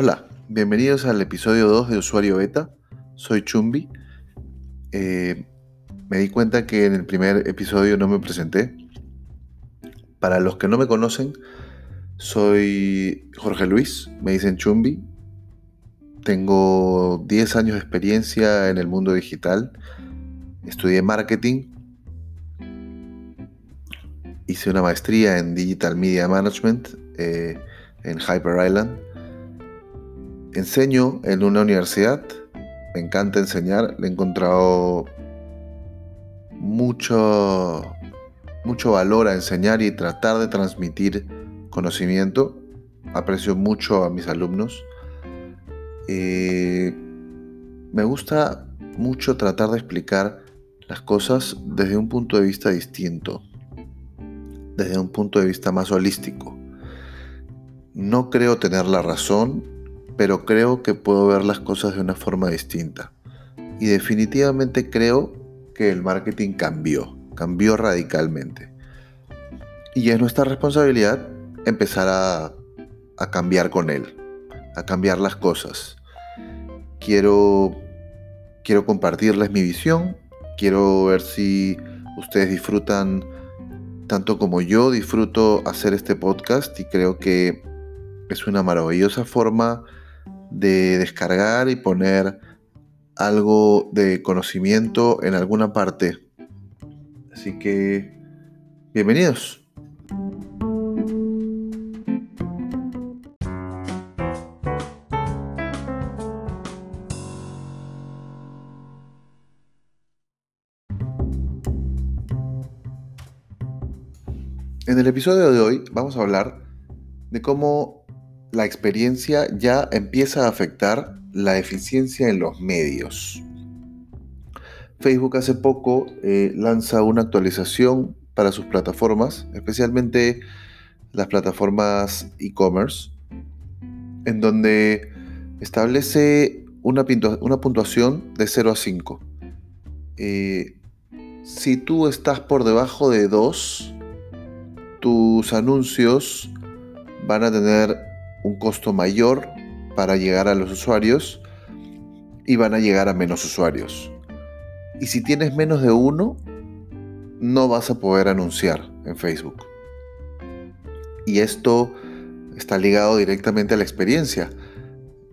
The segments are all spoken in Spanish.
Hola, bienvenidos al episodio 2 de Usuario Beta. Soy Chumbi. Eh, me di cuenta que en el primer episodio no me presenté. Para los que no me conocen, soy Jorge Luis, me dicen Chumbi. Tengo 10 años de experiencia en el mundo digital. Estudié marketing. Hice una maestría en Digital Media Management eh, en Hyper Island enseño en una universidad, me encanta enseñar, le he encontrado mucho, mucho valor a enseñar y tratar de transmitir conocimiento. Aprecio mucho a mis alumnos. Eh, me gusta mucho tratar de explicar las cosas desde un punto de vista distinto, desde un punto de vista más holístico. No creo tener la razón, pero creo que puedo ver las cosas de una forma distinta. Y definitivamente creo que el marketing cambió, cambió radicalmente. Y es nuestra responsabilidad empezar a, cambiar con él, a cambiar las cosas. Quiero, quiero compartirles mi visión, quiero ver si ustedes disfrutan tanto como yo disfruto hacer este podcast y creo que es una maravillosa forma de descargar y poner algo de conocimiento en alguna parte. Así que, bienvenidos. En el episodio de hoy vamos a hablar de cómo la experiencia ya empieza a afectar la eficiencia en los medios. Facebook hace poco eh, lanza una actualización para sus plataformas, especialmente las plataformas e-commerce, en donde establece una, puntuación de 0 a 5. Eh, si tú estás por debajo de 2, tus anuncios van a tener un costo mayor para llegar a los usuarios y van a llegar a menos usuarios. Y si tienes menos de uno, no vas a poder anunciar en Facebook. Y esto está ligado directamente a la experiencia,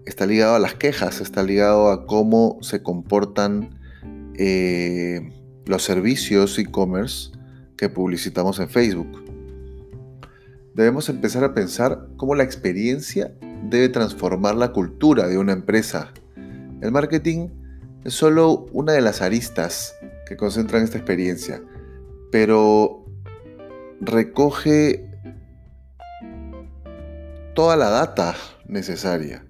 está ligado a las quejas, está ligado a cómo se comportan eh, los servicios e-commerce que publicitamos en Facebook debemos empezar a pensar cómo la experiencia debe transformar la cultura de una empresa. El marketing es solo una de las aristas que concentran esta experiencia, pero recoge toda la data necesaria.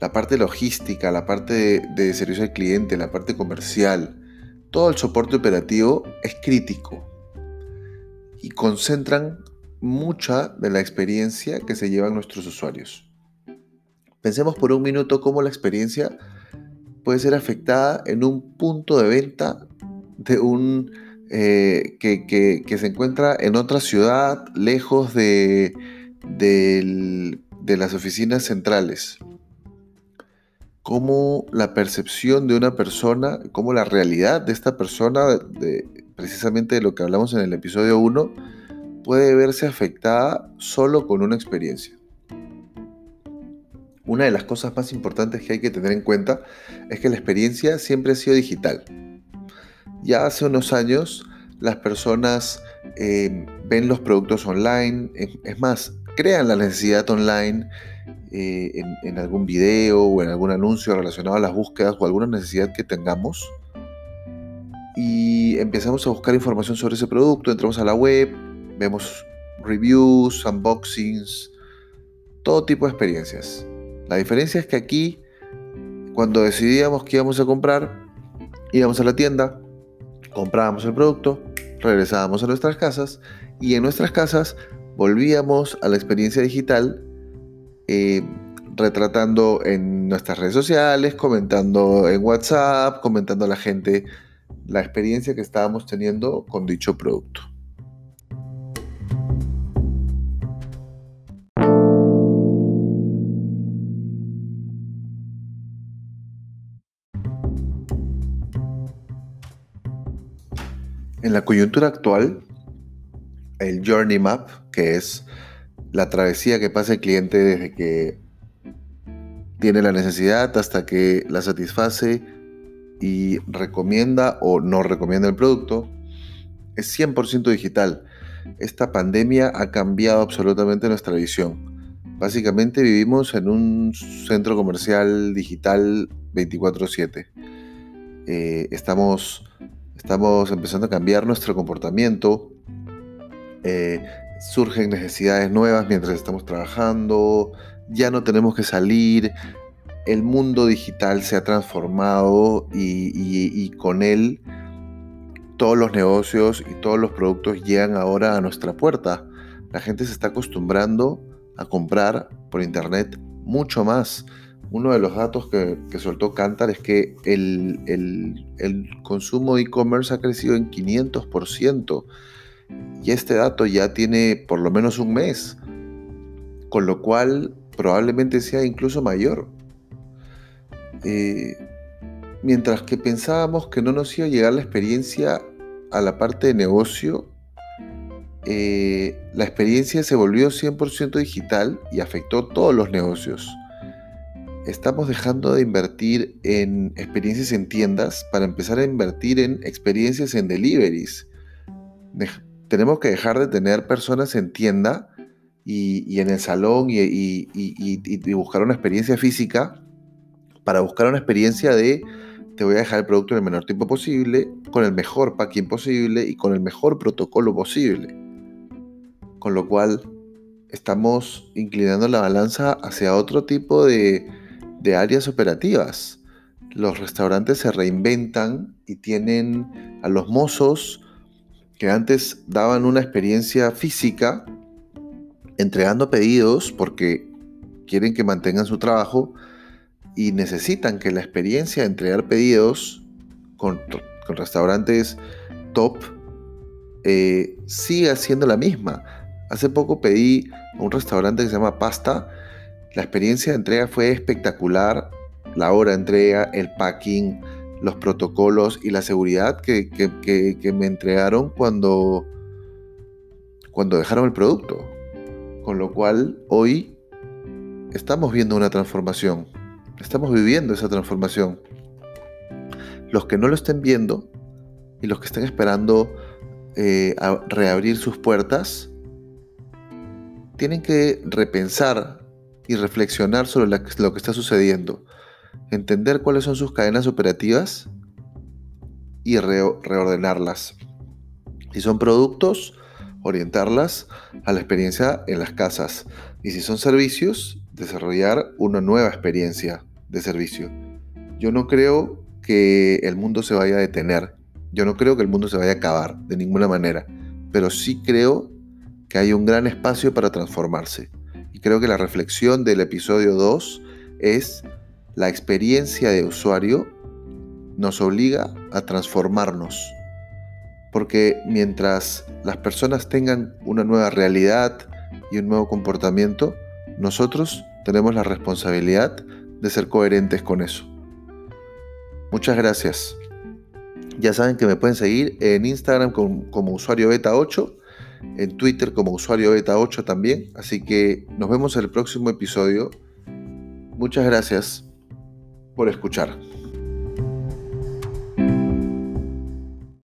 La parte logística, la parte de, servicio al cliente, la parte comercial, todo el soporte operativo es crítico y concentran mucha de la experiencia que se llevan nuestros usuarios. Pensemos por un minuto cómo la experiencia puede ser afectada en un punto de venta de un eh, que, se encuentra en otra ciudad, lejos de, de las oficinas centrales. Cómo la percepción de una persona, cómo la realidad de esta persona, de, precisamente de lo que hablamos en el episodio 1, puede verse afectada solo con una experiencia. Una de las cosas más importantes que hay que tener en cuenta es que la experiencia siempre ha sido digital. Ya hace unos años las personas eh, ven los productos online, es más, crean la necesidad online eh, en, en, algún video o en algún anuncio relacionado a las búsquedas o alguna necesidad que tengamos y empezamos a buscar información sobre ese producto, entramos a la web, Vemos reviews, unboxings, todo tipo de experiencias. La diferencia es que aquí, cuando decidíamos que íbamos a comprar, íbamos a la tienda, comprábamos el producto, regresábamos a nuestras casas y en nuestras casas volvíamos a la experiencia digital eh, retratando en nuestras redes sociales, comentando en WhatsApp, comentando a la gente la experiencia que estábamos teniendo con dicho producto. En la coyuntura actual, el Journey Map, que es la travesía que pasa el cliente desde que tiene la necesidad hasta que la satisface y recomienda o no recomienda el producto, es 100% digital. Esta pandemia ha cambiado absolutamente nuestra visión. Básicamente vivimos en un centro comercial digital 24/7. Eh, estamos, estamos empezando a cambiar nuestro comportamiento. Eh, surgen necesidades nuevas mientras estamos trabajando. Ya no tenemos que salir. El mundo digital se ha transformado y con él todos los negocios y todos los productos llegan ahora a nuestra puerta. La gente se está acostumbrando a comprar por internet mucho más. Uno de los datos que, soltó Cantar es que el, consumo e-commerce ha crecido en 500%. Y este dato ya tiene por lo menos un mes. Con lo cual probablemente sea incluso mayor. Eh, mientras que pensábamos que no nos iba a llegar la experiencia a la parte de negocio, eh, la experiencia se volvió 100% digital y afectó todos los negocios. Estamos dejando de invertir en experiencias en tiendas para empezar a invertir en experiencias en deliveries. tenemos que dejar de tener personas en tienda y, en el salón y, y buscar una experiencia física para buscar una experiencia de te voy a dejar el producto en el menor tiempo posible, con el mejor packing posible y con el mejor protocolo posible. Con lo cual estamos inclinando la balanza hacia otro tipo de, áreas operativas. Los restaurantes se reinventan y tienen a los mozos que antes daban una experiencia física entregando pedidos porque quieren que mantengan su trabajo y necesitan que la experiencia de entregar pedidos con, restaurantes top eh, siga siendo la misma. Hace poco pedí a un restaurante que se llama Pasta. La experiencia de entrega fue espectacular. La hora de entrega, el packing, los protocolos y la seguridad que, me entregaron cuando, cuando dejaron el producto. Con lo cual hoy estamos viendo una transformación. Estamos viviendo esa transformación. Los que no lo estén viendo y los que estén esperando eh, reabrir sus puertas, tienen que repensar y reflexionar sobre lo que está sucediendo, entender cuáles son sus cadenas operativas y reordenarlas. Si son productos, orientarlas a la experiencia en las casas. Y si son servicios, desarrollar una nueva experiencia de servicio. Yo no creo que el mundo se vaya a detener. Yo no creo que el mundo se vaya a acabar de ninguna manera. Pero sí creo que hay un gran espacio para transformarse. Y creo que la reflexión del episodio 2 es la experiencia de usuario nos obliga a transformarnos. Porque mientras las personas tengan una nueva realidad y un nuevo comportamiento, nosotros tenemos la responsabilidad de ser coherentes con eso. Muchas gracias. Ya saben que me pueden seguir en Instagram como, como usuario beta 8 en Twitter como usuario beta8 también. Así que nos vemos en el próximo episodio. Muchas gracias por escuchar.